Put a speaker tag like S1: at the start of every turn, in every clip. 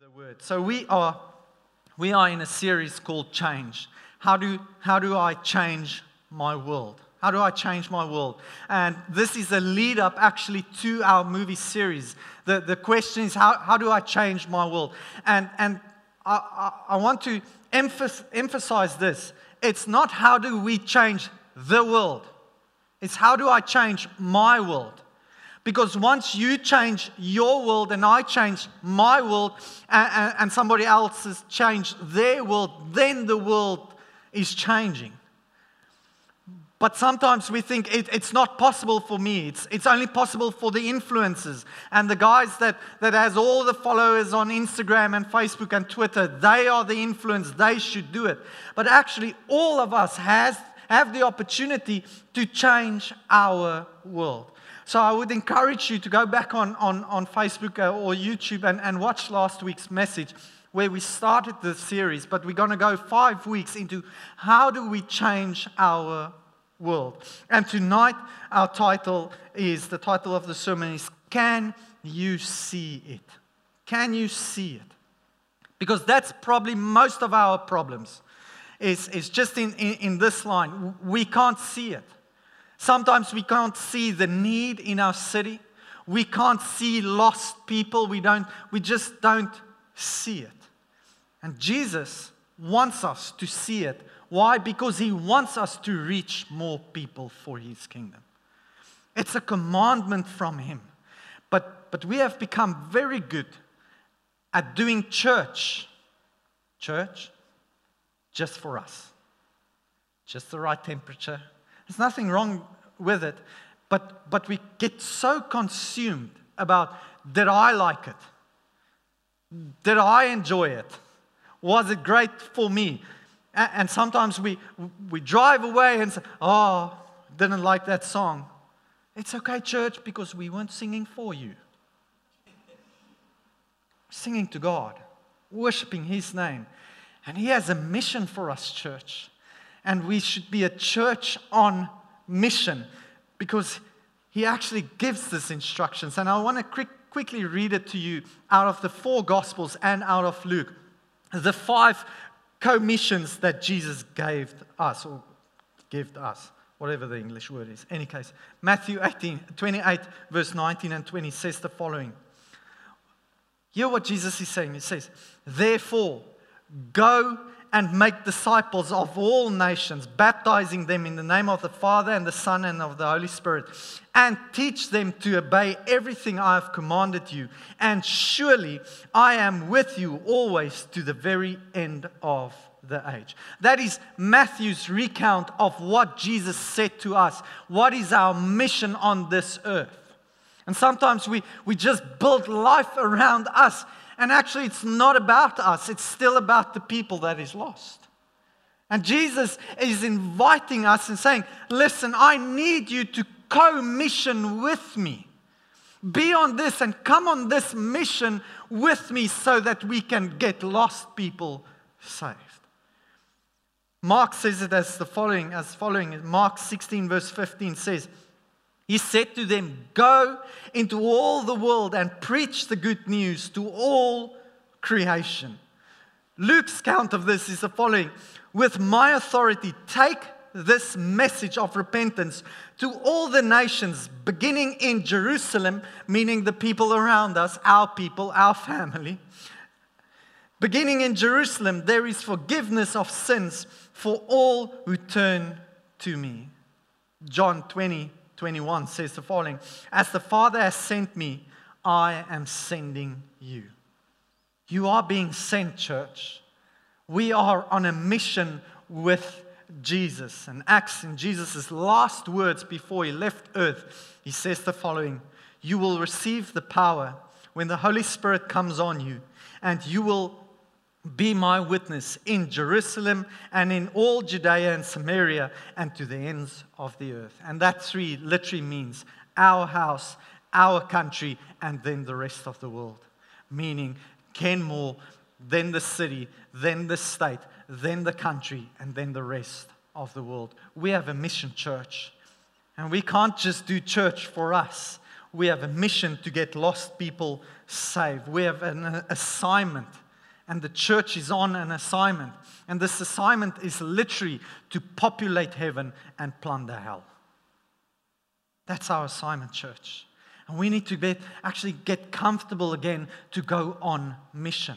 S1: the word. So we are we are in a series called Change. How do how do I change my world? How do I change my world? And this is a lead up actually to our movie series. The, the question is, how, how do I change my world? And, and I, I, I want to emphasize this. It's not how do we change the world, it's how do I change my world? Because once you change your world and I change my world and, and, somebody else has changed their world, then the world is changing. But sometimes we think it, it's not possible for me. It's, it's only possible for the influencers and the guys that, that has all the followers on Instagram and Facebook and Twitter. They are the influence. They should do it. But actually, all of us has, have the opportunity to change our world. So I would encourage you to go back on, on, on Facebook uh, or YouTube and, and watch last week's message where we started the series, but we're going to go five weeks into how do we change our world. And tonight, our title is the title of the sermon is Can You See It? Can you see it? Because that's probably most of our problems, is, is just in, in, in this line. We can't see it. Sometimes we can't see the need in our city. We can't see lost people. We, don't, we just don't see it. And Jesus wants us to see it. Why? Because he wants us to reach more people for his kingdom. It's a commandment from him. But, but we have become very good at doing church. Church, just for us. Just the right temperature, there's nothing wrong with it, but, but we get so consumed about did I like it? Did I enjoy it? Was it great for me? And sometimes we, we drive away and say, Oh, didn't like that song. It's okay, church, because we weren't singing for you. Singing to God, worshiping His name. And He has a mission for us, church and we should be a church on mission because he actually gives this instructions. And I want to quick, quickly read it to you out of the four Gospels and out of Luke. The five commissions that Jesus gave us, or gave us, whatever the English word is. Any case, Matthew 18, 28, verse 19 and 20 says the following. Hear what Jesus is saying. He says, Therefore, go and make disciples of all nations, baptizing them in the name of the Father and the Son and of the Holy Spirit, and teach them to obey everything I have commanded you. And surely I am with you always to the very end of the age. That is Matthew's recount of what Jesus said to us. What is our mission on this earth? And sometimes we, we just build life around us and actually, it's not about us, it's still about the people that is lost. And Jesus is inviting us and saying, Listen, I need you to co mission with me. Be on this and come on this mission with me so that we can get lost people saved. Mark says it as the following, as following. Mark 16, verse 15 says, he said to them, Go into all the world and preach the good news to all creation. Luke's count of this is the following With my authority, take this message of repentance to all the nations, beginning in Jerusalem, meaning the people around us, our people, our family. Beginning in Jerusalem, there is forgiveness of sins for all who turn to me. John 20, 21 says the following As the Father has sent me, I am sending you. You are being sent, church. We are on a mission with Jesus. And Acts, in Jesus' last words before he left earth, he says the following You will receive the power when the Holy Spirit comes on you, and you will be my witness in Jerusalem and in all Judea and Samaria and to the ends of the earth. And that three literally means our house, our country, and then the rest of the world. Meaning Kenmore, then the city, then the state, then the country, and then the rest of the world. We have a mission church. And we can't just do church for us. We have a mission to get lost people saved. We have an assignment, and the church is on an assignment. And this assignment is literally to populate heaven and plunder hell. That's our assignment, church. And we need to get, actually get comfortable again to go on mission.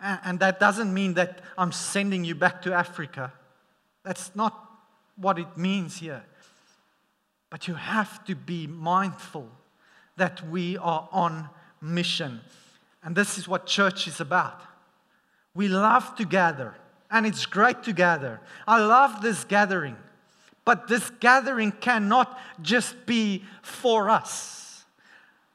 S1: And that doesn't mean that I'm sending you back to Africa. That's not what it means here. But you have to be mindful that we are on mission. And this is what church is about. We love to gather, and it's great to gather. I love this gathering, but this gathering cannot just be for us.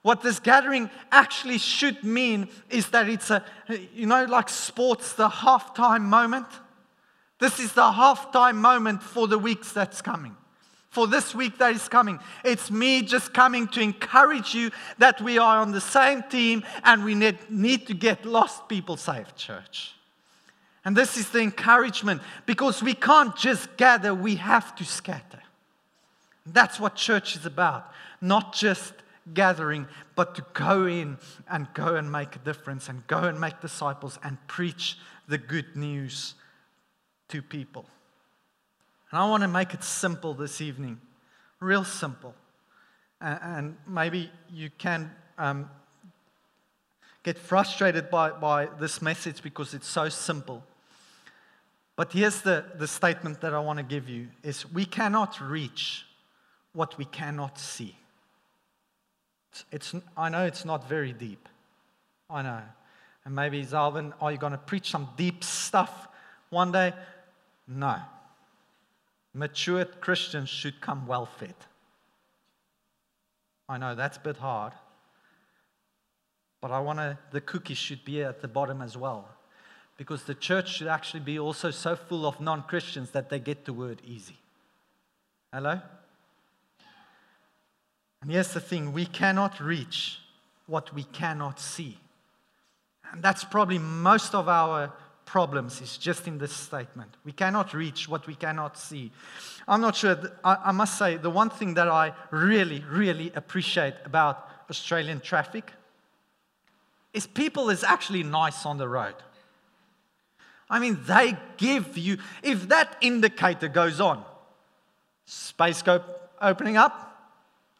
S1: What this gathering actually should mean is that it's a, you know, like sports, the halftime moment. This is the halftime moment for the weeks that's coming for this week that is coming. It's me just coming to encourage you that we are on the same team and we need, to get lost people saved, church. And this is the encouragement because we can't just gather, we have to scatter. That's what church is about. Not just gathering, but to go in and go and make a difference and go and make disciples and preach the good news to people. And I want to make it simple this evening, real simple. And maybe you can um, get frustrated by, by this message because it's so simple. But here's the, the statement that I want to give you is we cannot reach what we cannot see. It's, it's, I know it's not very deep. I know. And maybe, Zalvin, are you going to preach some deep stuff one day? No. Matured Christians should come well fed. I know that's a bit hard, but I want to, the cookies should be at the bottom as well. Because the church should actually be also so full of non Christians that they get the word easy. Hello? And here's the thing we cannot reach what we cannot see. And that's probably most of our problems is just in this statement. We cannot reach what we cannot see. I'm not sure, I must say, the one thing that I really, really appreciate about Australian traffic is people is actually nice on the road. I mean, they give you, if that indicator goes on, space scope opening up,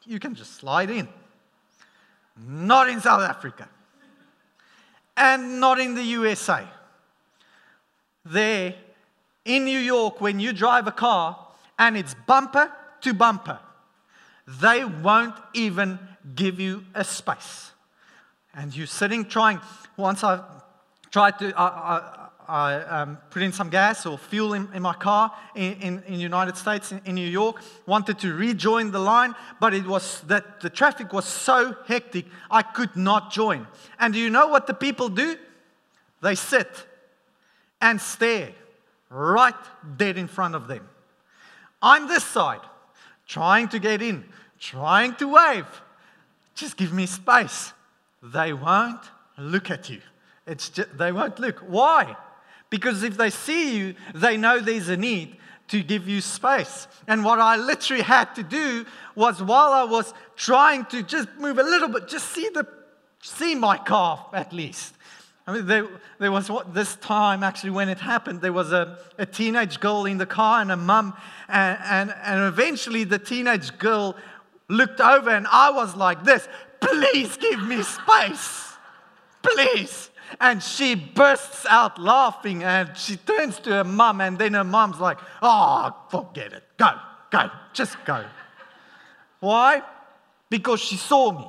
S1: you can just slide in. Not in South Africa. And not in the USA there in New York when you drive a car and it's bumper to bumper. They won't even give you a space. And you're sitting trying, once I tried to, I, I, I um, put in some gas or fuel in, in my car in, in, United States, in, in New York, wanted to rejoin the line, but it was that the traffic was so hectic, I could not join. And do you know what the people do? They sit and stare right dead in front of them. I'm this side, trying to get in, trying to wave. Just give me space. They won't look at you. It's just, they won't look. Why? Because if they see you, they know there's a need to give you space. And what I literally had to do was while I was trying to just move a little bit, just see the see my calf at least. I mean, there, there was what, this time actually when it happened, there was a, a teenage girl in the car and a mum, and, and, and eventually the teenage girl looked over and I was like this please give me space, please. And she bursts out laughing and she turns to her mum, and then her mum's like, oh, forget it, go, go, just go. Why? Because she saw me.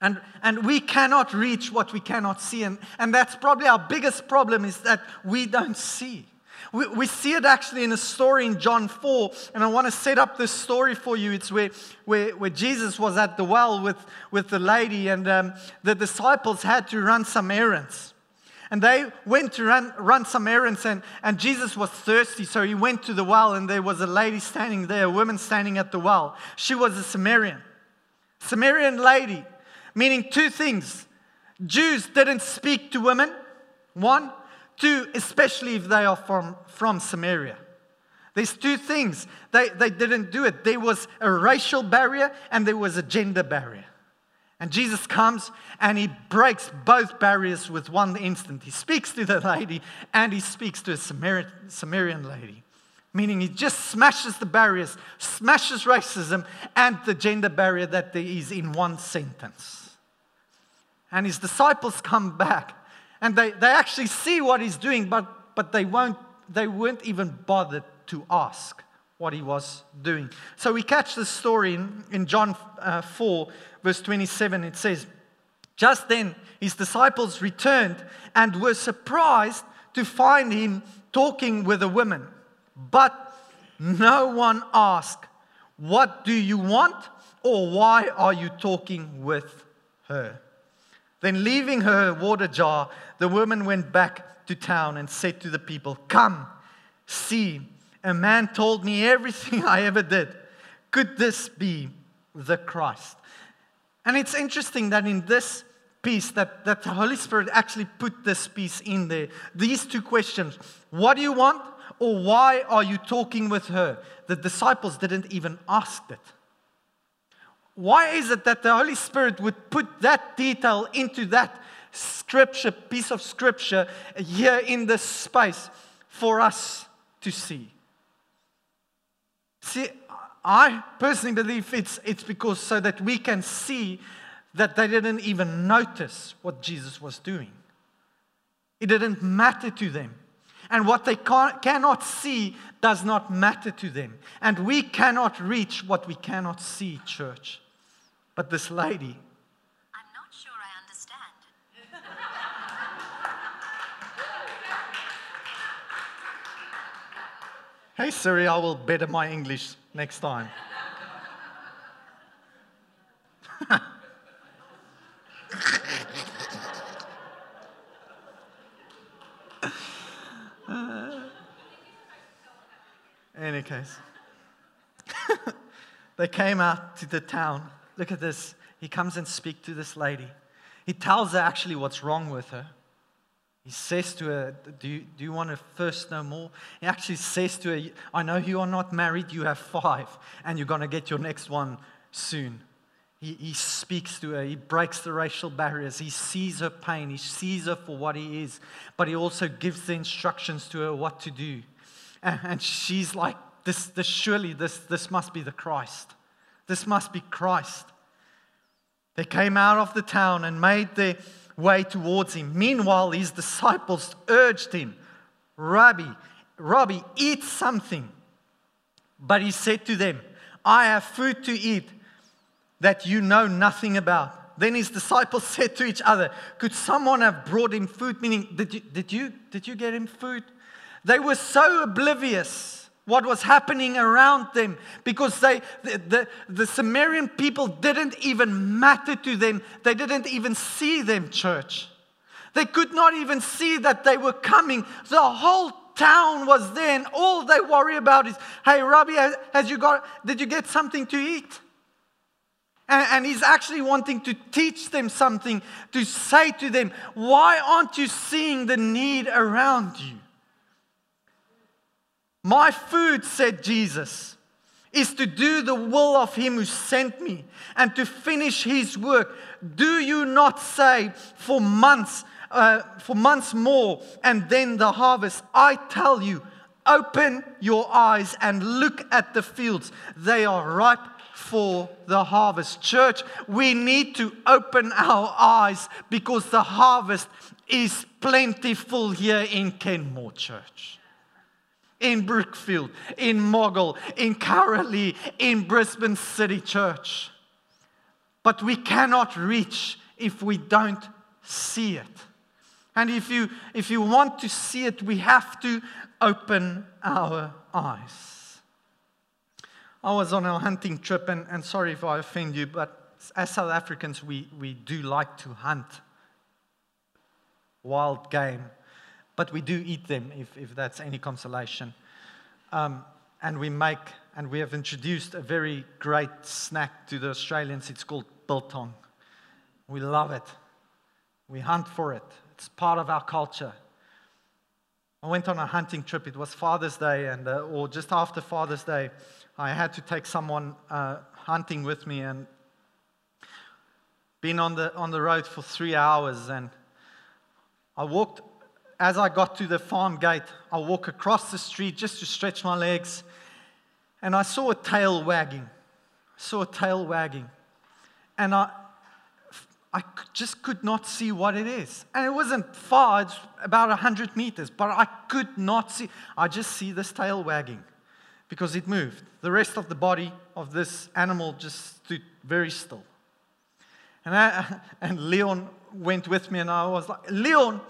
S1: And, and we cannot reach what we cannot see. And, and that's probably our biggest problem is that we don't see. We, we see it actually in a story in John 4. And I want to set up this story for you. It's where, where, where Jesus was at the well with, with the lady, and um, the disciples had to run some errands. And they went to run, run some errands, and, and Jesus was thirsty, so he went to the well, and there was a lady standing there, a woman standing at the well. She was a Samaritan. Samaritan lady meaning two things. Jews didn't speak to women, one. Two, especially if they are from, from Samaria. There's two things. They, they didn't do it. There was a racial barrier and there was a gender barrier. And Jesus comes and he breaks both barriers with one instant. He speaks to the lady and he speaks to a Samaritan, Samaritan lady, meaning he just smashes the barriers, smashes racism and the gender barrier that there is in one sentence. And his disciples come back and they, they actually see what he's doing, but, but they, won't, they weren't even bothered to ask what he was doing. So we catch this story in, in John uh, 4, verse 27. It says, Just then his disciples returned and were surprised to find him talking with a woman. But no one asked, What do you want? or Why are you talking with her? Then, leaving her water jar, the woman went back to town and said to the people, Come, see a man told me everything I ever did. Could this be the Christ? And it's interesting that in this piece, that, that the Holy Spirit actually put this piece in there. These two questions What do you want? Or why are you talking with her? The disciples didn't even ask it. Why is it that the Holy Spirit would put that detail into that scripture, piece of scripture, here in this space for us to see? See, I personally believe it's, it's because so that we can see that they didn't even notice what Jesus was doing. It didn't matter to them. And what they cannot see does not matter to them. And we cannot reach what we cannot see, church. But this lady, I'm not sure I understand. Hey Siri, I will better my English next time. any case, they came out to the town. Look at this. He comes and speaks to this lady. He tells her actually what's wrong with her. He says to her, do you, do you want to first know more? He actually says to her, I know you are not married, you have five, and you're going to get your next one soon. He, he speaks to her, he breaks the racial barriers, he sees her pain, he sees her for what he is, but he also gives the instructions to her what to do. And, and she's like, this, this surely this, this must be the Christ. This must be Christ. They came out of the town and made their way towards him. Meanwhile, his disciples urged him, Rabbi, Rabbi, eat something. But he said to them, I have food to eat that you know nothing about. Then his disciples said to each other, Could someone have brought him food? Meaning, did you, did you, did you get him food? They were so oblivious what was happening around them because they, the, the, the Samaritan people didn't even matter to them. They didn't even see them, church. They could not even see that they were coming. The whole town was there, and all they worry about is, hey, Rabbi, has you got, did you get something to eat? And, and he's actually wanting to teach them something, to say to them, why aren't you seeing the need around you? My food, said Jesus, is to do the will of him who sent me and to finish his work. Do you not say for months, uh, for months more, and then the harvest? I tell you, open your eyes and look at the fields. They are ripe for the harvest. Church, we need to open our eyes because the harvest is plentiful here in Kenmore Church in Brookfield, in Moggill, in Karalee, in Brisbane City Church. But we cannot reach if we don't see it. And if you, if you want to see it, we have to open our eyes. I was on a hunting trip, and, and sorry if I offend you, but as South Africans, we, we do like to hunt wild game but we do eat them if, if that's any consolation. Um, and we make, and we have introduced a very great snack to the Australians. It's called biltong. We love it. We hunt for it. It's part of our culture. I went on a hunting trip. It was Father's Day, and uh, or just after Father's Day, I had to take someone uh, hunting with me, and been on the on the road for three hours. And I walked as I got to the farm gate. I walked across the street just to stretch my legs, and I saw a tail wagging. I saw a tail wagging, and I I just could not see what it is. And it wasn't far, it's about 100 meters, but I could not see. I just see this tail wagging because it moved. The rest of the body of this animal just stood very still. And, I, and Leon went with me, and I was like, Leon,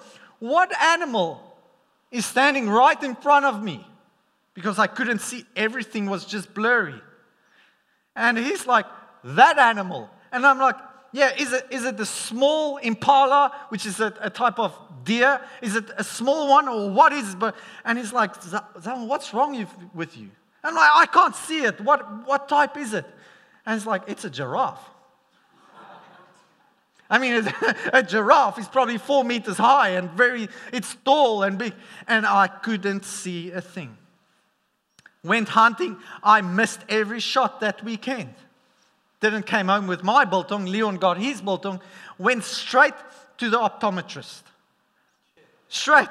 S1: what animal is standing right in front of me? Because I couldn't see, everything was just blurry. And he's like, that animal. And I'm like, yeah, is it, is it the small impala, which is a, a type of deer? Is it a small one or what is it? And he's like, what's wrong with you? And I'm like, I can't see it. What, what type is it? And he's like, it's a giraffe. I mean, a giraffe is probably four meters high and very, it's tall and big. And I couldn't see a thing. Went hunting. I missed every shot that weekend didn't came home with my biltong. Leon got his biltong, went straight to the optometrist. Straight.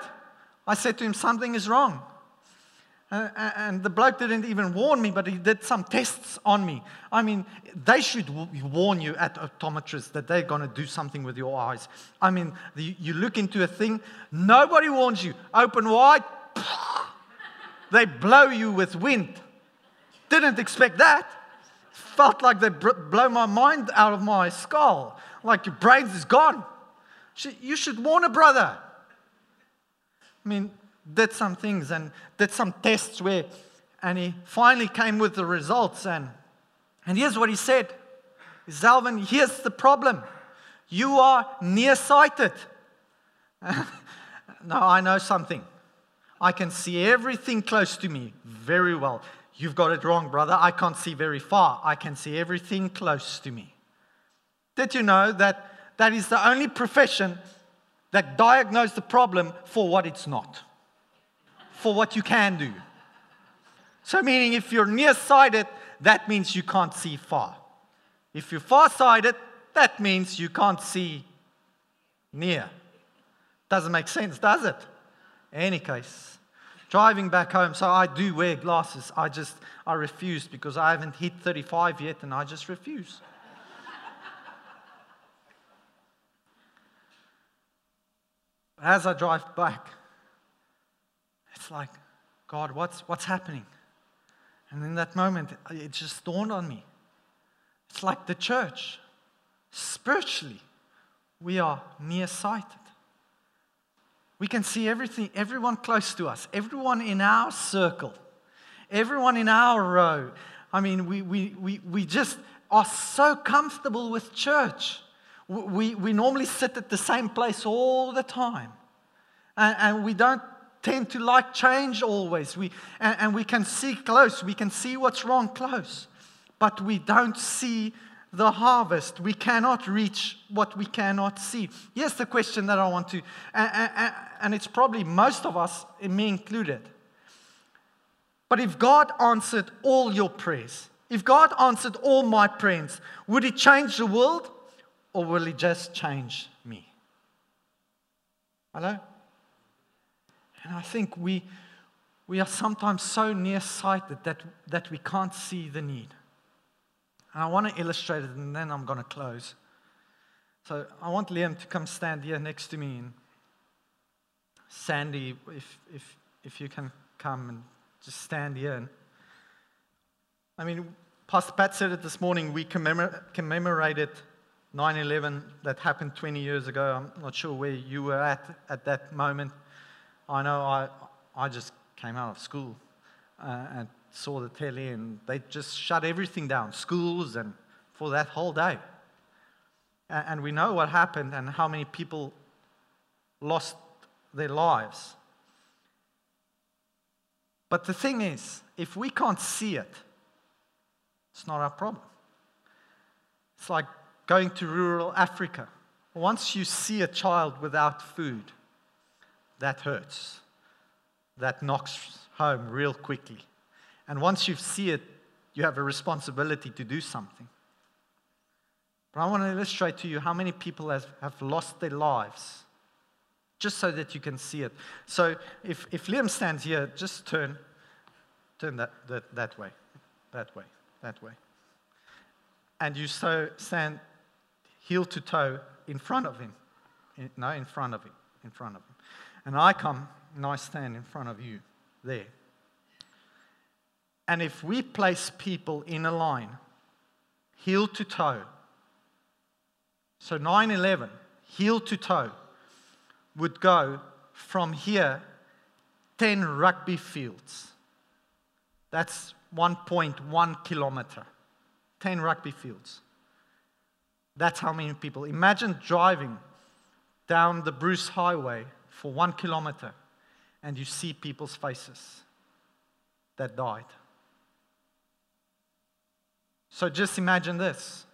S1: I said to him, something is wrong. Uh, and the bloke didn't even warn me, but he did some tests on me. I mean, they should warn you at optometrists that they're going to do something with your eyes. I mean, the, you look into a thing, nobody warns you. Open wide, they blow you with wind. Didn't expect that felt like they blow my mind out of my skull. Like your brains is gone. You should warn a brother. I mean, did some things and did some tests where, and he finally came with the results. And, and here's what he said Zalvin, here's the problem. You are nearsighted. now I know something. I can see everything close to me very well. You've got it wrong, brother. I can't see very far. I can see everything close to me. Did you know that that is the only profession that diagnoses the problem for what it's not, for what you can do? So, meaning if you're nearsighted, that means you can't see far. If you're farsighted, that means you can't see near. Doesn't make sense, does it? Any case driving back home. So I do wear glasses. I just, I refuse because I haven't hit 35 yet and I just refuse. As I drive back, like, God, what's, what's happening? And in that moment, it just dawned on me. It's like the church. Spiritually, we are nearsighted. We can see everything, everyone close to us, everyone in our circle, everyone in our row. I mean, we, we, we, we just are so comfortable with church. We, we normally sit at the same place all the time. And, and we don't tend to like change always. We, and, and we can see close, we can see what's wrong close, but we don't see the harvest. We cannot reach what we cannot see. Here's the question that I want to, and, and it's probably most of us, me included. But if God answered all your prayers, if God answered all my prayers, would He change the world or will He just change me? Hello? And I think we, we are sometimes so nearsighted that, that we can't see the need. And I want to illustrate it and then I'm going to close. So I want Liam to come stand here next to me. And Sandy, if, if, if you can come and just stand here. And, I mean, Pastor Pat said it this morning. We commemor- commemorated 9 11 that happened 20 years ago. I'm not sure where you were at at that moment. I know I, I just came out of school uh, and saw the telly, and they just shut everything down, schools, and for that whole day. And we know what happened and how many people lost their lives. But the thing is, if we can't see it, it's not our problem. It's like going to rural Africa. Once you see a child without food, that hurts. that knocks home real quickly. And once you see it, you have a responsibility to do something. But I want to illustrate to you how many people have, have lost their lives just so that you can see it. So if, if Liam stands here, just turn, turn that, that, that way, that way, that way. And you so stand heel to toe in front of him. In, no, in front of him, in front of him. And I come and I stand in front of you there. And if we place people in a line, heel to toe, so 9 11, heel to toe, would go from here 10 rugby fields. That's 1.1 kilometer. 10 rugby fields. That's how many people. Imagine driving down the Bruce Highway for one kilometer and you see people's faces that died. So just imagine this.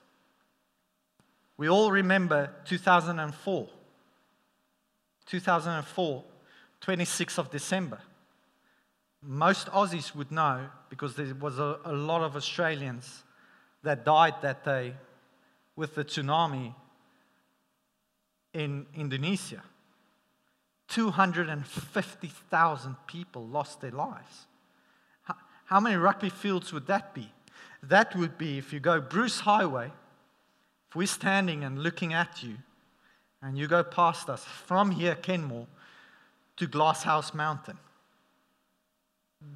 S1: We all remember 2004. 2004, 26th of December. Most Aussies would know because there was a, a lot of Australians that died that day with the tsunami in Indonesia. 250,000 people lost their lives. How, many rugby fields would that be? That would be if you go Bruce Highway, if we're standing and looking at you, and you go past us from here, Kenmore, to Glasshouse Mountain.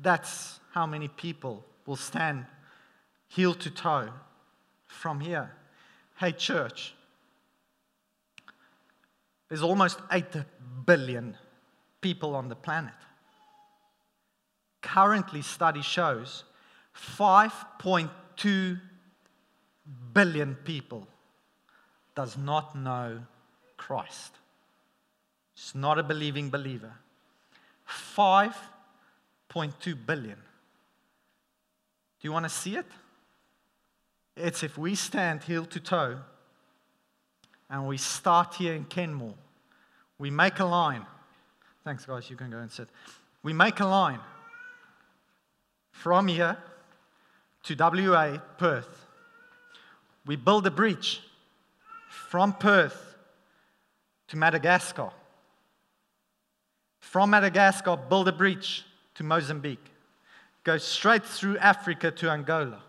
S1: That's how many people will stand heel to toe from here. Hey, church, there's almost 8 billion people on the planet. Currently, study shows 5.2 billion people does not know Christ. It's not a believing believer. 5.2 billion. Do you want to see it? It's if we stand heel to toe and we start here in Kenmore, we make a line. Thanks, guys. You can go and sit. We make a line from here to WA, Perth. We build a bridge from Perth to Madagascar. From Madagascar, build a bridge to Mozambique. Go straight through Africa to Angola.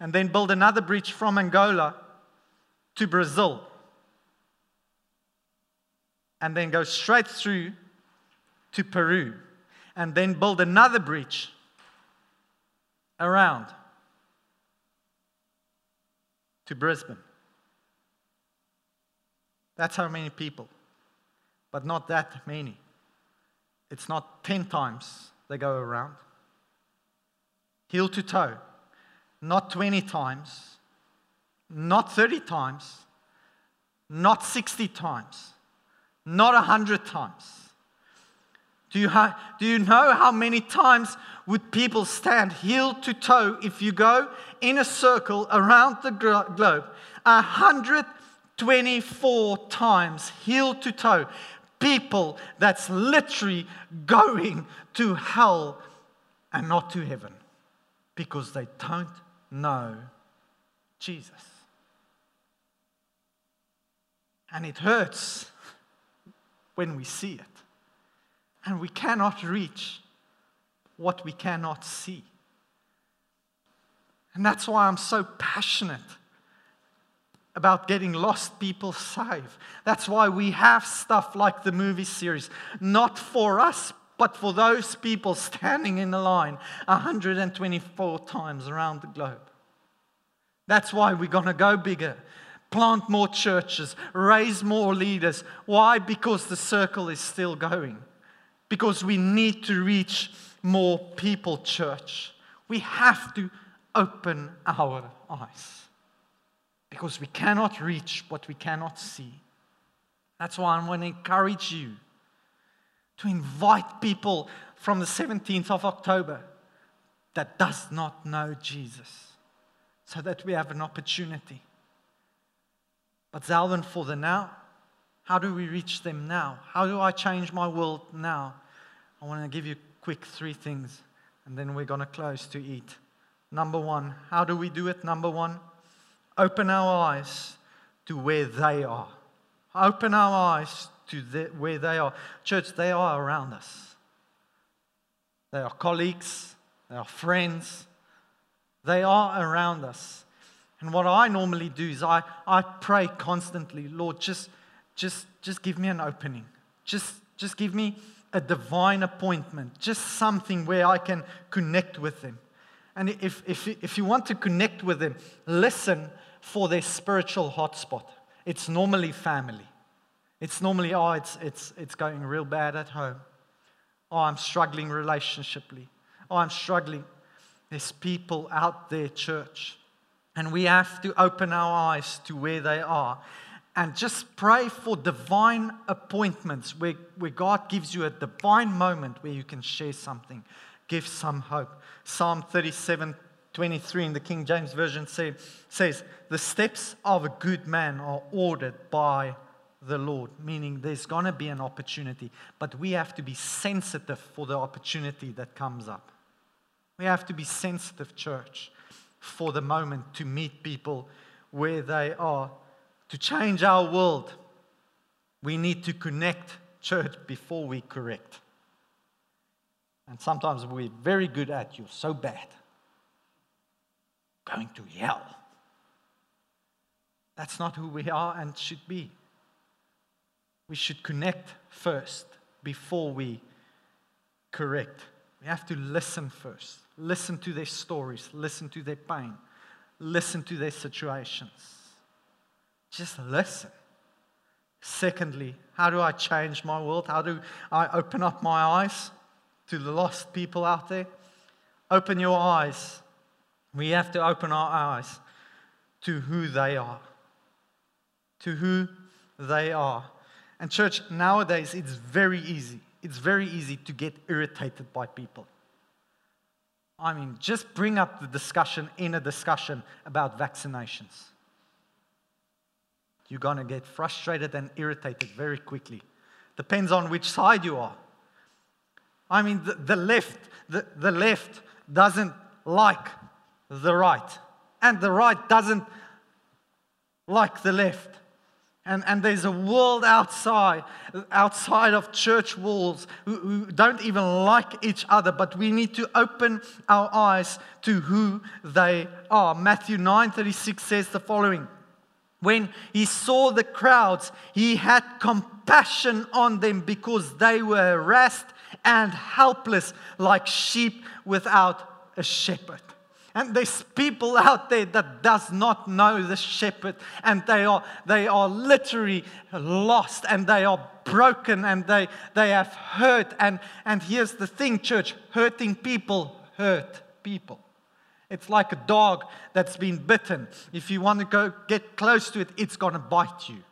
S1: And then build another bridge from Angola to Brazil. And then go straight through to Peru. And then build another bridge around to Brisbane. That's how many people, but not that many. It's not 10 times they go around. Heel to toe, not 20 times, not 30 times, not 60 times, not 100 times. Do you, ha- do you know how many times would people stand heel to toe if you go in a circle around the glo- globe? A hundred 24 times, heel to toe. People that's literally going to hell and not to heaven because they don't know Jesus. And it hurts when we see it. And we cannot reach what we cannot see. And that's why I'm so passionate about getting lost people saved. That's why we have stuff like the movie series, not for us, but for those people standing in the line 124 times around the globe. That's why we're going to go bigger, plant more churches, raise more leaders. Why? Because the circle is still going. Because we need to reach more people, church. We have to open our eyes because we cannot reach what we cannot see. That's why I want to encourage you to invite people from the 17th of October that does not know Jesus so that we have an opportunity. But Zalvin, for the now, how do we reach them now? How do I change my world now? I want to give you quick three things, and then we're going to close to eat. Number one, how do we do it? Number one, open our eyes to where they are. Open our eyes to the, where they are. Church, they are around us. They are colleagues, they are friends, they are around us. And what I normally do is I, I pray constantly, Lord, just, just, just give me an opening. Just, just give me a divine appointment, just something where I can connect with them. And if, if, if you want to connect with them, listen for their spiritual hotspot. It's normally family. It's normally, oh, it's, it's, it's going real bad at home. Oh, I'm struggling relationshiply. Oh, I'm struggling. There's people out there, church. And we have to open our eyes to where they are and just pray for divine appointments where, where God gives you a divine moment where you can share something, give some hope. Psalm 37 23 in the King James Version say, says, The steps of a good man are ordered by the Lord, meaning there's going to be an opportunity, but we have to be sensitive for the opportunity that comes up. We have to be sensitive, church, for the moment to meet people where they are. To change our world, we need to connect, church, before we correct. And sometimes we're very good at you're so bad. Going to hell. That's not who we are and should be. We should connect first before we correct. We have to listen first. Listen to their stories, listen to their pain, listen to their situations. Just listen. Secondly, how do I change my world? How do I open up my eyes to the lost people out there? Open your eyes. We have to open our eyes to who they are. To who they are. And, church, nowadays it's very easy. It's very easy to get irritated by people. I mean, just bring up the discussion in a discussion about vaccinations. You're going to get frustrated and irritated very quickly. Depends on which side you are. I mean, the, the left, the, the left doesn't like the right, and the right doesn't like the left. And, and there's a world outside, outside of church walls who, who don't even like each other, but we need to open our eyes to who they are. Matthew 9:36 says the following. When he saw the crowds, he had compassion on them because they were harassed and helpless like sheep without a shepherd. And there's people out there that does not know the shepherd and they are, they are literally lost and they are broken and they, they have hurt. And, and here's the thing, church hurting people hurt people. It's like a dog that's been bitten. If you want to go get close to it, it's going to bite you.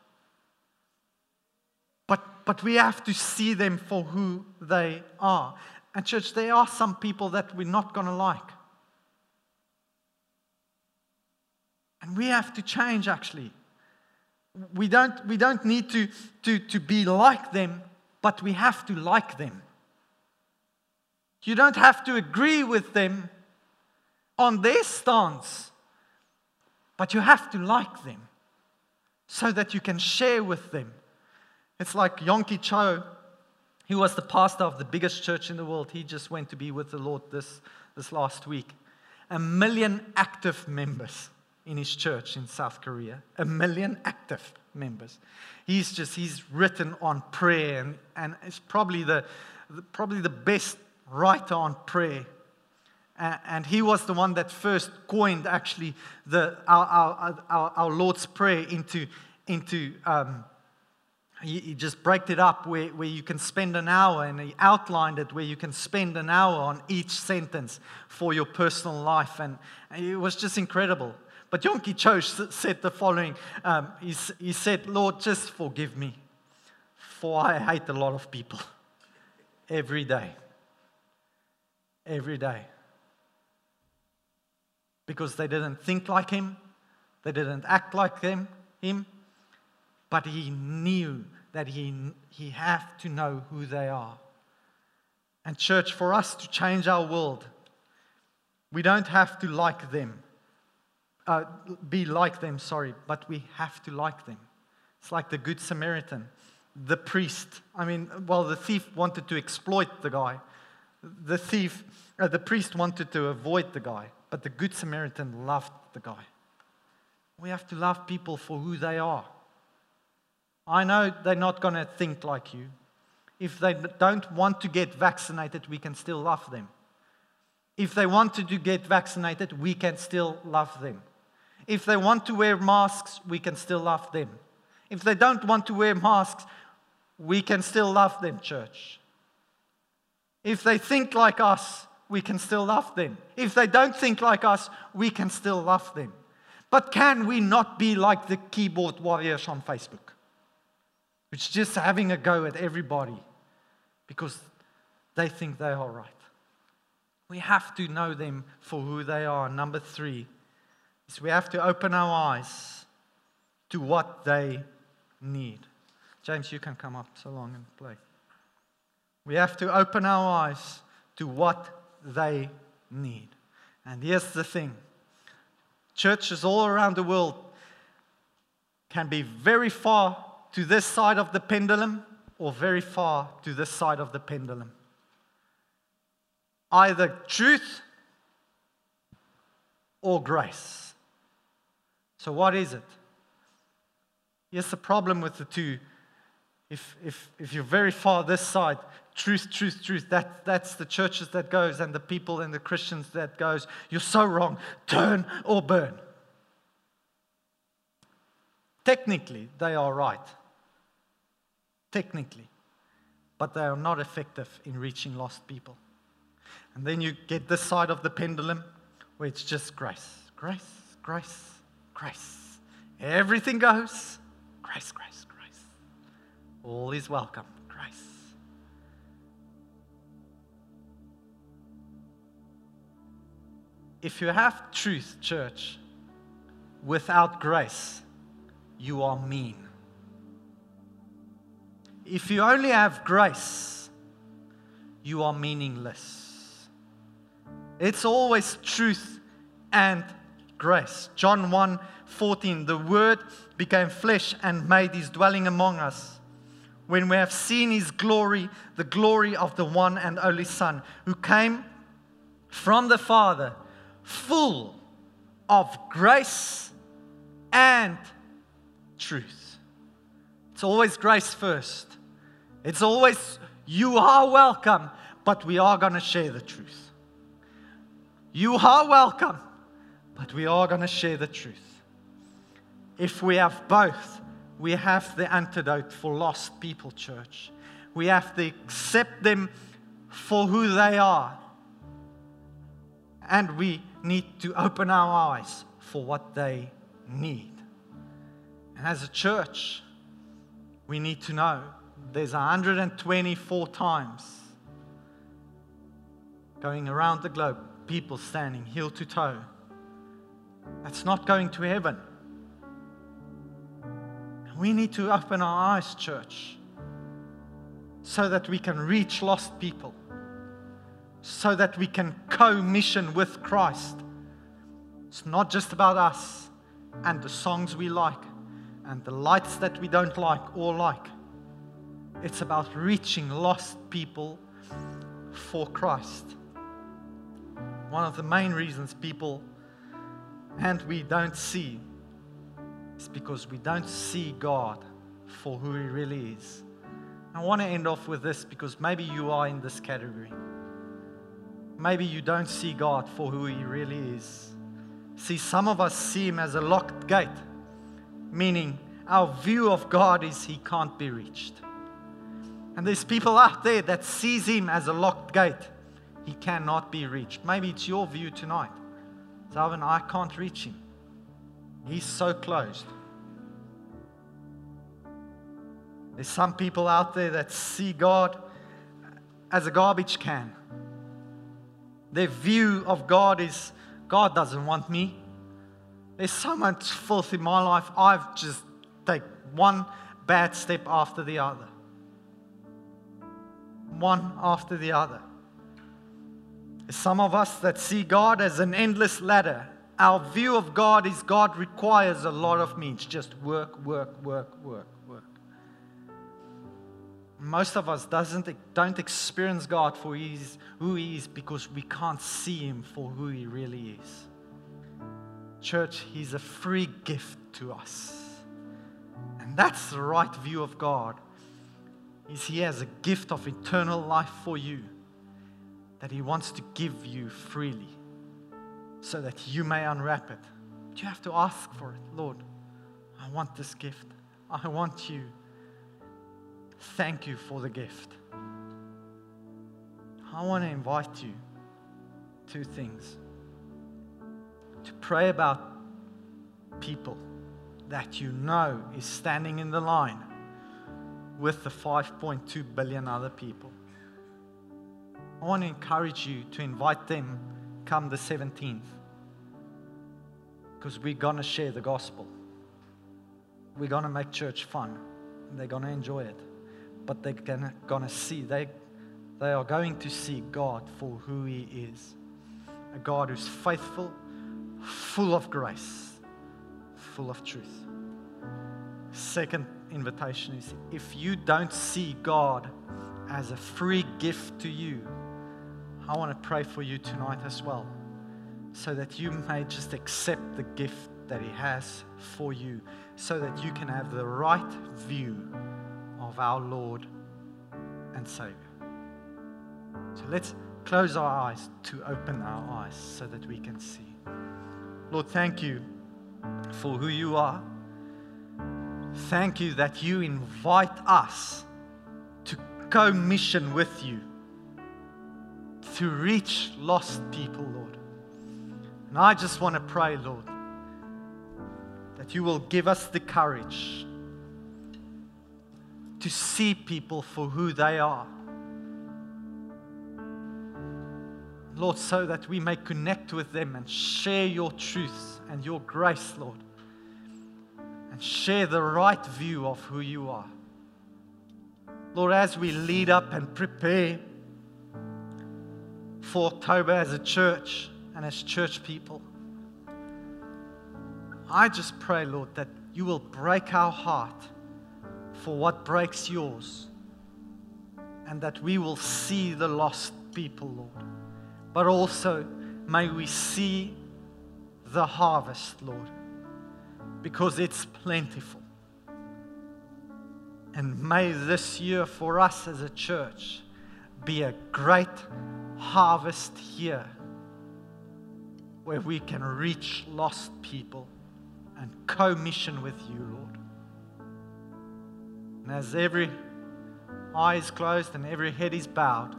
S1: But, but we have to see them for who they are. And, church, there are some people that we're not going to like. And we have to change, actually. We don't, we don't need to, to, to be like them, but we have to like them. You don't have to agree with them on their stance, but you have to like them so that you can share with them. It's like Yonggi Cho, he was the pastor of the biggest church in the world. He just went to be with the Lord this, this last week. A million active members in his church in South Korea, a million active members. He's just, he's written on prayer and, and it's probably the, the probably the best writer on prayer. And, he was the one that first coined actually the, our, our, our, our Lord's Prayer into, into um, he, he just broke it up where, where you can spend an hour and he outlined it where you can spend an hour on each sentence for your personal life. And it was just incredible. But Yonggi Cho said the following um, he, he said, Lord, just forgive me, for I hate a lot of people every day. Every day. Because they didn't think like him, they didn't act like him, him but he knew that he, he had to know who they are. And, church, for us to change our world, we don't have to like them, uh, be like them, sorry, but we have to like them. It's like the Good Samaritan, the priest. I mean, well, the thief wanted to exploit the guy. The thief, uh, the priest wanted to avoid the guy, but the Good Samaritan loved the guy. We have to love people for who they are. I know they're not going to think like you. If they don't want to get vaccinated, we can still love them. If they want to get vaccinated, we can still love them. If they want to wear masks, we can still love them. If they don't want to wear masks, we can still love them, church. If they think like us, we can still love them. If they don't think like us, we can still love them. But can we not be like the keyboard warriors on Facebook? Which just having a go at everybody because they think they are right. We have to know them for who they are. Number three is we have to open our eyes to what they need. James, you can come up so long and play. We have to open our eyes to what they need. And here's the thing churches all around the world can be very far to this side of the pendulum or very far to this side of the pendulum. Either truth or grace. So, what is it? Here's the problem with the two. If, if, if you're very far this side, truth, truth, truth, that, that's the churches that goes and the people and the Christians that goes, you're so wrong, turn or burn. Technically, they are right technically, but they are not effective in reaching lost people. And then you get this side of the pendulum where it's just grace, grace, grace, grace. Everything goes, grace, grace, grace. All is welcome, grace. If you have truth, church, without grace, you are mean. If you only have grace, you are meaningless. It's always truth and grace. John 1 14, the Word became flesh and made his dwelling among us. When we have seen his glory, the glory of the one and only Son, who came from the Father, full of grace and truth. It's always grace first. It's always, you are welcome, but we are going to share the truth. You are welcome, but we are going to share the truth. If we have both, we have the antidote for lost people, church. We have to accept them for who they are. And we need to open our eyes for what they need. And as a church, we need to know there's 124 times going around the globe, people standing heel to toe. That's not going to heaven. We need to open our eyes, church, so that we can reach lost people, so that we can co mission with Christ. It's not just about us and the songs we like and the lights that we don't like or like. It's about reaching lost people for Christ. One of the main reasons people and we don't see is because we don't see God for who He really is. I want to end off with this because maybe you are in this category. Maybe you don't see God for who He really is. See, some of us see Him as a locked gate, meaning our view of God is He can't be reached. And there's people out there that sees him as a locked gate. He cannot be reached. Maybe it's your view tonight. Zalvin, I can't reach him. He's so closed. There's some people out there that see God as a garbage can. Their view of God is God doesn't want me. There's so much filth in my life. I've just take one bad step after the other one after the other. Some of us that see God as an endless ladder. Our view of God is God requires a lot of me. It's just work, work, work, work, work. Most of us doesn't, don't experience God for who He is because we can't see Him for who He really is. Church, He's a free gift to us. And that's the right view of God. Is He has a gift of eternal life for you that He wants to give you freely so that you may unwrap it. But you have to ask for it. Lord, I want this gift. I want you. Thank you for the gift. I want to invite you two things to pray about people that you know is standing in the line with the 5.2 billion other people. I want to encourage you to invite them come the 17th because we're going to share the gospel. We're going to make church fun. They're going to enjoy it. But they're going to see, they, they are going to see God for who He is a God who's faithful, full of grace, full of truth. Second invitation is if you don't see God as a free gift to you, I want to pray for you tonight as well, so that you may just accept the gift that He has for you, so that you can have the right view of our Lord and Savior. So let's close our eyes to open our eyes so that we can see. Lord, thank you for who you are. Thank you that you invite us to co mission with you to reach lost people, Lord. And I just want to pray, Lord, that you will give us the courage to see people for who they are. Lord, so that we may connect with them and share your truths and your grace, Lord, and share the right view of who you are. Lord, as we lead up and prepare for October as a church and as church people, I just pray, Lord, that you will break our heart for what breaks yours and that we will see the lost people, Lord. But also, may we see the harvest, Lord, because it's plentiful. And may this year for us as a church be a great harvest here where we can reach lost people and co mission with you, Lord. And as every eye is closed and every head is bowed,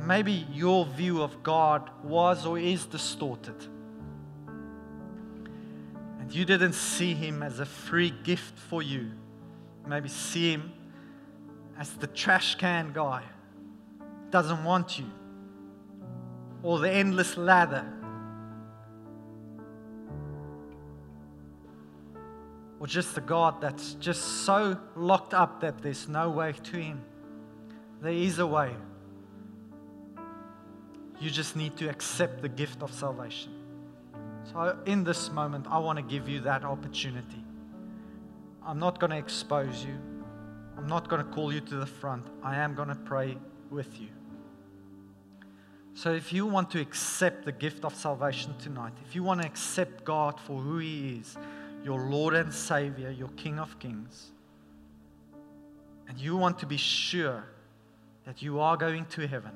S1: maybe your view of God was or is distorted. And you didn't see him as a free gift for you. Maybe see him as the trash can guy, doesn't want you, or the endless ladder or just a God that's just so locked up that there's no way to Him. There is a way. You just need to accept the gift of salvation. So, in this moment, I want to give you that opportunity. I'm not going to expose you, I'm not going to call you to the front. I am going to pray with you. So, if you want to accept the gift of salvation tonight, if you want to accept God for who He is, your Lord and Savior, your King of Kings, and you want to be sure that you are going to heaven,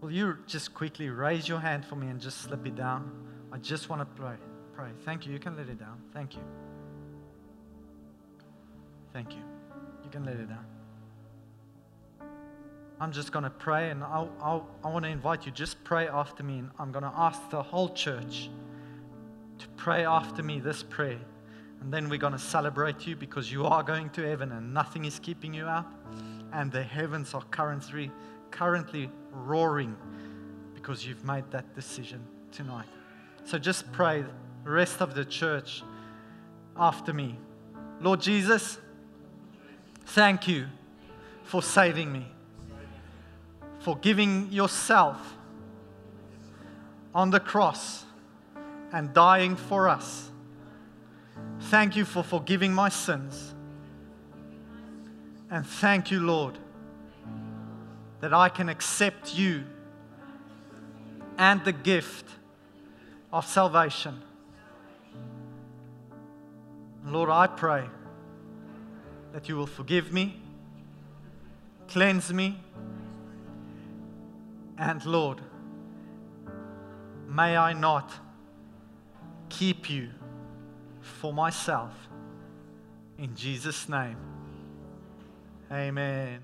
S1: will you just quickly raise your hand for me and just slip it down? I just want to pray. Pray. Thank you. You can let it down. Thank you. Thank you. You can let it down. I'm just going to pray and I'll, I'll, I want to invite you, just pray after me. And I'm going to ask the whole church to pray after me this prayer. And then we're going to celebrate you because you are going to heaven and nothing is keeping you out. And the heavens are currently, currently roaring because you've made that decision tonight. So just pray, rest of the church, after me. Lord Jesus, thank you for saving me. For giving yourself on the cross and dying for us. Thank you for forgiving my sins. And thank you, Lord, that I can accept you and the gift of salvation. Lord, I pray that you will forgive me, cleanse me, and Lord, may I not keep you for myself. In Jesus' name, amen.